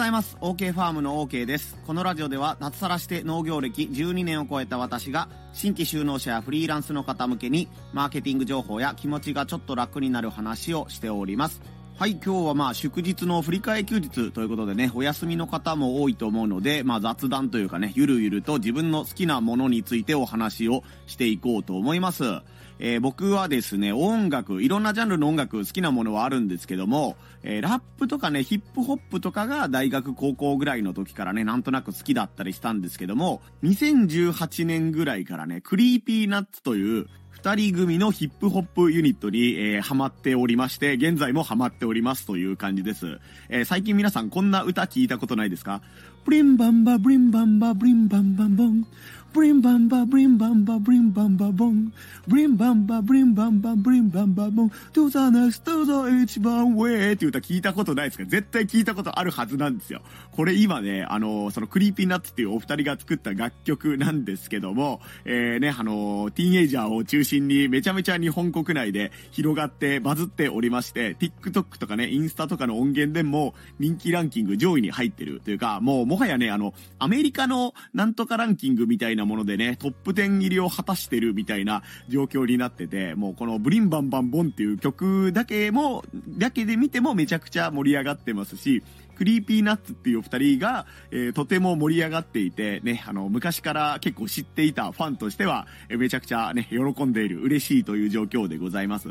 ございます。OK ファームの OK です。このラジオでは脱サラして農業歴12年を超えた私が新規就農者やフリーランスの方向けにマーケティング情報や気持ちがちょっと楽になる話をしております。はい今日はまあ祝日の振り替え休日ということでねお休みの方も多いと思うので、まあ、雑談というかねゆるゆると自分の好きなものについてお話をしていこうと思います。えー、僕はですね、音楽、いろんなジャンルの音楽好きなものはあるんですけども、えー、ラップとかね、ヒップホップとかが大学高校ぐらいの時からね、なんとなく好きだったりしたんですけども、2018年ぐらいからね、 Creepy Nuts という二人組のヒップホップユニットに、えー、ハマっておりまして、現在もハマっておりますという感じです。えー、最近皆さんこんな歌聞いたことないですか？ブリンバンバブリンバンバブリンバンバンボン。ブリンバンバブリンバンバブリンバンバボン。ブリンバンバブリンバンバブリンバンバボン。トゥザネストゥザ一番ウェイっていう歌聞いたことないですか？絶対聞いたことあるはずなんですよ。これ今ね、あの、その Creepy Nuts っていうお二人が作った楽曲なんですけども、えー、ね、あの、ティーンエイジャーを中中心にめちゃめちゃ日本国内で広がってバズっておりまして、TikTok とかね、インスタとかの音源でも人気ランキング上位に入ってるというか、もうもはやね、あの、アメリカのなんとかランキングみたいなものでね、トップ10入りを果たしてるみたいな状況になってて、もうこのブリンバンバンボンっていう曲だけも、だけで見てもめちゃくちゃ盛り上がってますし、 Creepy Nutsっていうお二人が、えー、とても盛り上がっていて、ね、あの、昔から結構知っていたファンとしては、え、めちゃくちゃね、喜んでいる、嬉しいという状況でございます。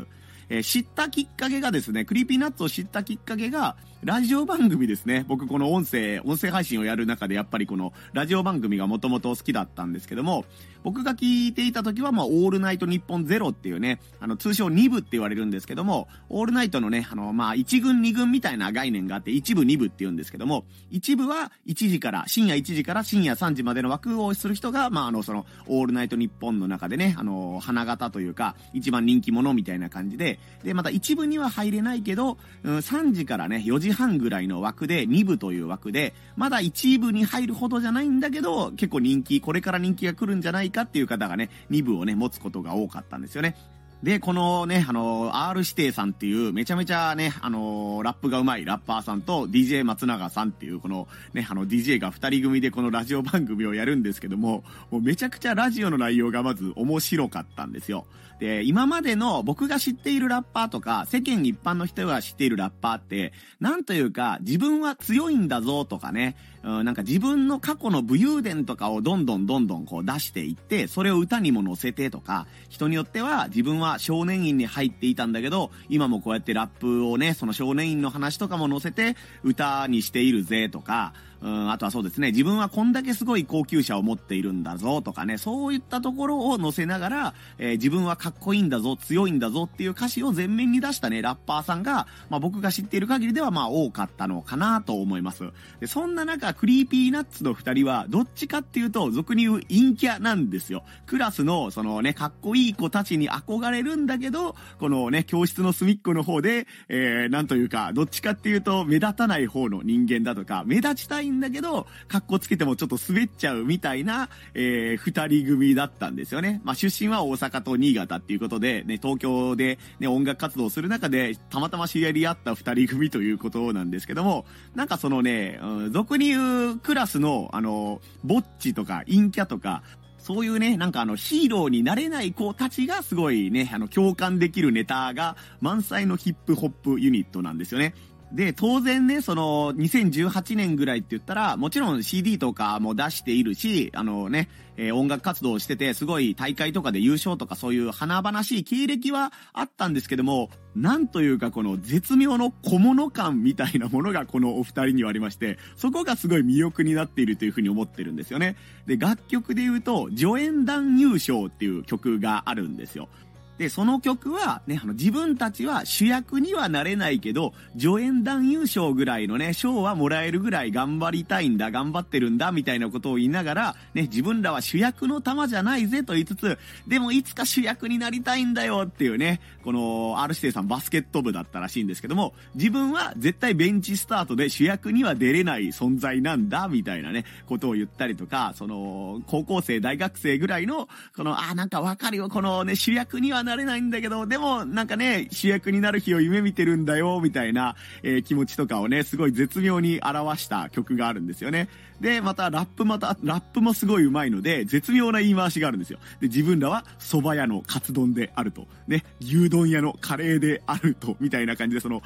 え、知ったきっかけがですね、 Creepy Nutsを知ったきっかけが、ラジオ番組ですね。僕この音声、音声配信をやる中でやっぱりこのラジオ番組がもともと好きだったんですけども、僕が聞いていた時はまあ、オールナイトニッポン0っていうね、あの、通称2部って言われるんですけども、オールナイトのね、あの、まあ、1軍2軍みたいな概念があって、1部2部って言うんですけども、1部は1時から、深夜1時から深夜3時までの枠をする人が、まあ、あの、その、オールナイト日本の中でね、あの、花形というか、一番人気者みたいな感じで、で、また1部には入れないけど、うん、3時からね、4時半ぐらいの枠で、2部という枠で、まだ1部に入るほどじゃないんだけど、結構人気、これから人気が来るんじゃないかっていう方がね、2部をね、持つことが多かったんですよね。で、このね、あの、R 指定さんっていうめちゃめちゃね、あの、ラップが上手いラッパーさんと DJ 松永さんっていうこのね、あの DJ が二人組でこのラジオ番組をやるんですけども、もうめちゃくちゃラジオの内容がまず面白かったんですよ。で、今までの僕が知っているラッパーとか、世間一般の人が知っているラッパーって、なんというか、自分は強いんだぞとかね、うん、なんか自分の過去の武勇伝とかをどんどんどんどんこう出していって、それを歌にも乗せてとか、人によっては自分は少年院に入っていたんだけど、今もこうやってラップをね、その少年院の話とかも載せて歌にしているぜとか、うん、あとはそうですね、自分はこんだけすごい高級車を持っているんだぞとかね、そういったところを載せながら、えー、自分はかっこいいんだぞ、強いんだぞっていう歌詞を前面に出したね、ラッパーさんが、まあ僕が知っている限りではまあ多かったのかなと思います。で、そんな中、 Creepy Nuts の二人は、どっちかっていうと、俗に言う陰キャなんですよ。クラスの、そのね、かっこいい子たちに憧れるんだけど、このね、教室の隅っこの方で、えー、なんというか、どっちかっていうと、目立たない方の人間だとか、目立ちたいんだけど、格好つけてもちょっと滑っちゃうみたいな、えー、二人組だったんですよね。まあ、出身は大阪と新潟っていうことで、ね、東京でね、音楽活動する中で、たまたま知り合った二人組ということなんですけども、なんかそのね、うん、俗に言うクラスの、あの、ぼっちとか陰キャとか、そういうね、なんかあの、ヒーローになれない子たちがすごいね、あの、共感できるネタが満載のヒップホップユニットなんですよね。で、当然ね、その、2018年ぐらいって言ったら、もちろん CD とかも出しているし、あのね、えー、音楽活動をしてて、すごい大会とかで優勝とかそういう華々しい経歴はあったんですけども、なんというかこの絶妙の小物感みたいなものがこのお二人にはありまして、そこがすごい魅力になっているというふうに思ってるんですよね。で、楽曲で言うと、助演団優勝っていう曲があるんですよ。で、その曲は、ね、あの、自分たちは主役にはなれないけど、助演男優賞ぐらいのね、賞はもらえるぐらい頑張りたいんだ、頑張ってるんだ、みたいなことを言いながら、ね、自分らは主役の玉じゃないぜと言いつつ、でもいつか主役になりたいんだよっていうね、この、R 指定さんバスケット部だったらしいんですけども、自分は絶対ベンチスタートで主役には出れない存在なんだ、みたいなね、ことを言ったりとか、その、高校生、大学生ぐらいの、この、あ、なんかわかるよ、このね、主役にはななれないんだけど、でもなんかね、主役になる日を夢見てるんだよ、みたいな、えー、気持ちとかをね、すごい絶妙に表した曲があるんですよね。で、またラップまた、ラップもすごい上手いので、絶妙な言い回しがあるんですよ。で、自分らは蕎麦屋のカツ丼であると。ね、牛丼屋のカレーであると。みたいな感じで、その、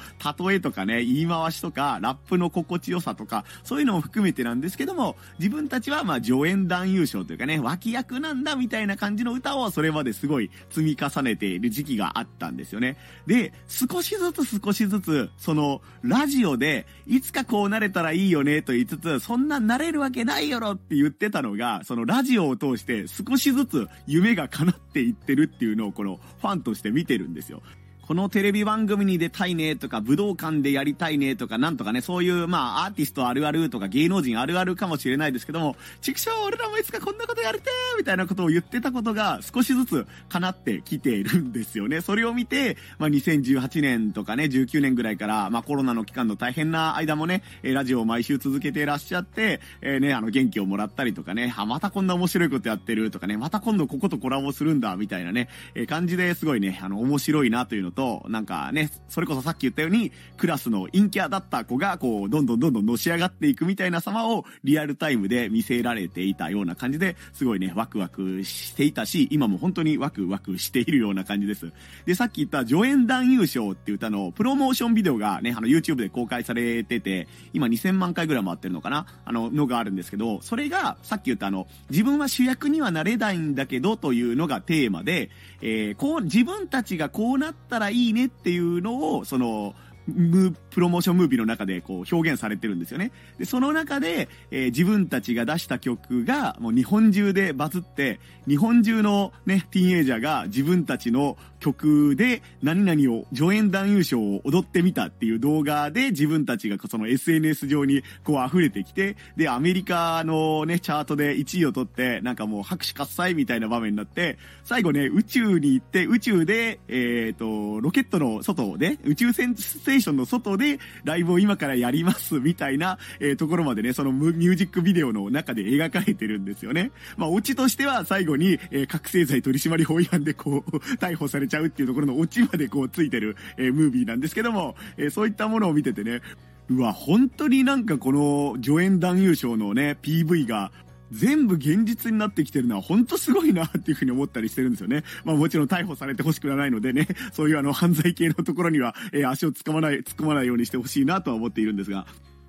例えとかね、言い回しとか、ラップの心地よさとか、そういうのも含めてなんですけども、自分たちはまあ助演男優賞というかね、脇役なんだみたいな感じの歌をそれまですごい積み重ねている時期があったんですよね。で、少しずつ少しずつ、その、ラジオで、いつかこうなれたらいいよねと言いつつ、そんななれるわけないよろって言ってたのが、そのラジオを通して少しずつ夢が叶っていってるっていうのをこのファンとして見てるんですよ。このテレビ番組に出たいねとか、武道館でやりたいねとか、なんとかね、そういう、まあ、アーティストあるあるとか、芸能人あるあるかもしれないですけども、畜生俺らもいつかこんなことやりてーみたいなことを言ってたことが、少しずつ叶ってきているんですよね。それを見て、まあ、2018年とかね、19年ぐらいから、まあ、コロナの期間の大変な間もね、ラジオを毎週続けていらっしゃって、えー、ね、あの、元気をもらったりとかね、あ、またこんな面白いことやってるとかね、また今度こことコラボするんだ、みたいなね、えー、感じですごいね、あの、面白いなというのと、なんか、ね、それこそさっき言ったように、クラスの陰キャだった子が、こう、どんどんどんどんのし上がっていくみたいな様をリアルタイムで見せられていたような感じで、すごいね、ワクワクしていたし、今も本当にワクワクしているような感じです。で、さっき言った助演男優賞っていう歌のプロモーションビデオがね、あの YouTube で公開されてて、今2000万回ぐらい回ってるのかな？あの、のがあるんですけど、それが、さっき言ったあの、自分は主役にはなれないんだけどというのがテーマで、えー、こう、自分たちがこうなったらいいねっていういうのを、その、プロモーションムービーの中でこう表現されてるんですよね。で、その中で、えー、自分たちが出した曲がもう日本中でバズって、日本中のね、ティーンエイジャーが自分たちの曲で何々を助演男優賞を踊ってみたっていう動画で自分たちがその SNS 上にこう溢れてきて、で、アメリカのね、チャートで1位を取って、なんかもう拍手喝采みたいな場面になって、最後ね、宇宙に行って、宇宙で、えっ、ー、と、ロケットの外で、宇宙船テーションの外でライブを今からやりますみたいな、えー、ところまでね、そのミュージックビデオの中で描かれてるんですよね。まあ、オチとしては最後に、えー、覚醒剤取締法違反でこう、逮捕されちゃうっていうところのオチまでこうついてる、えー、ムービーなんですけども、え、そういったものを見ててね、うわ、本当になんかこの助演男優賞のね、PV が全部現実になってきてるのは本当すごいなっていうふうに思ったりしてるんですよね。まあもちろん逮捕されてほしくはないのでね、そういうあの犯罪系のところには、えー、足をつかまない、突っ込まないようにしてほしいなとは思っているんですが、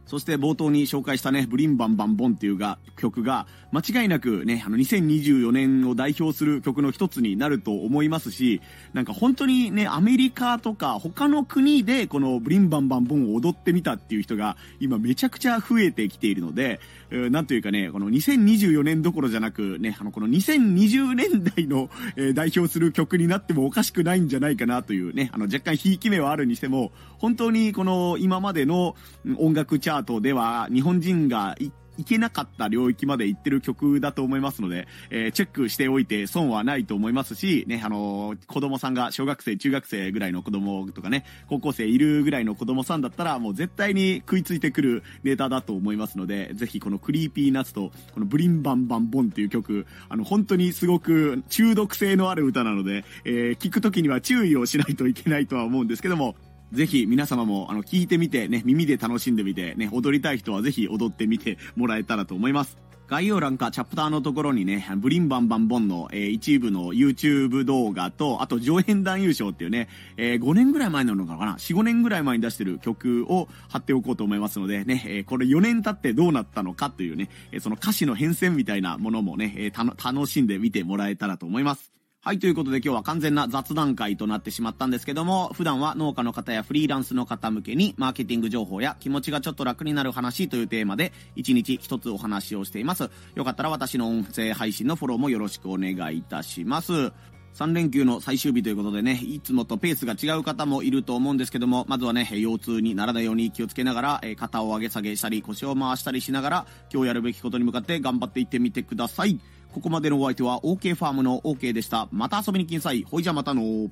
そして冒頭に紹介したね、ブリンバンバンボンっていうが曲が、間違いなくね、あの2024年を代表する曲の一つになると思いますし、なんか本当にね、アメリカとか他の国でこのブリンバンバンボンを踊ってみたっていう人が今めちゃくちゃ増えてきているので、なんというかね、この2024年どころじゃなくね、あのこの2020年代の、え、代表する曲になってもおかしくないんじゃないかなというね、あの若干ひいき目はあるにしても、本当にこの今までの音楽チャートでは日本人がいけなかった領域まで行ってる曲だと思いますので、えー、チェックしておいて損はないと思いますし、ね、あのー、子供さんが小学生、中学生ぐらいの子供とかね、高校生いるぐらいの子供さんだったら、もう絶対に食いついてくるネタだと思いますので、ぜひこの Creepy Nuts と、このブリンバンバンボンっていう曲、あの、本当にすごく中毒性のある歌なので、えー、聞くときには注意をしないといけないとは思うんですけども、ぜひ皆様もあの聞いてみてね、耳で楽しんでみてね、踊りたい人はぜひ踊ってみてもらえたらと思います。概要欄かチャプターのところにね、ブリンバンバンボンの、えー、一部の YouTube 動画と、あと上演男優賞っていうね、えー、5年ぐらい前なのかな ?4、5年ぐらい前に出してる曲を貼っておこうと思いますのでね、えー、これ4年経ってどうなったのかというね、えその歌詞の変遷みたいなものもね、え楽しんで見てもらえたらと思います。はい、ということで今日は完全な雑談会となってしまったんですけども、普段は農家の方やフリーランスの方向けに、マーケティング情報や気持ちがちょっと楽になる話というテーマで、1日1つお話をしています。よかったら私の音声配信のフォローもよろしくお願いいたします。3連休の最終日ということでね、いつもとペースが違う方もいると思うんですけども、まずはね、腰痛にならないように気をつけながら、え肩を上げ下げしたり、腰を回したりしながら、今日やるべきことに向かって頑張っていってみてください。ここまでのお相手は OK ファームの OK でした。また遊びに来なさい。ほいじゃまたの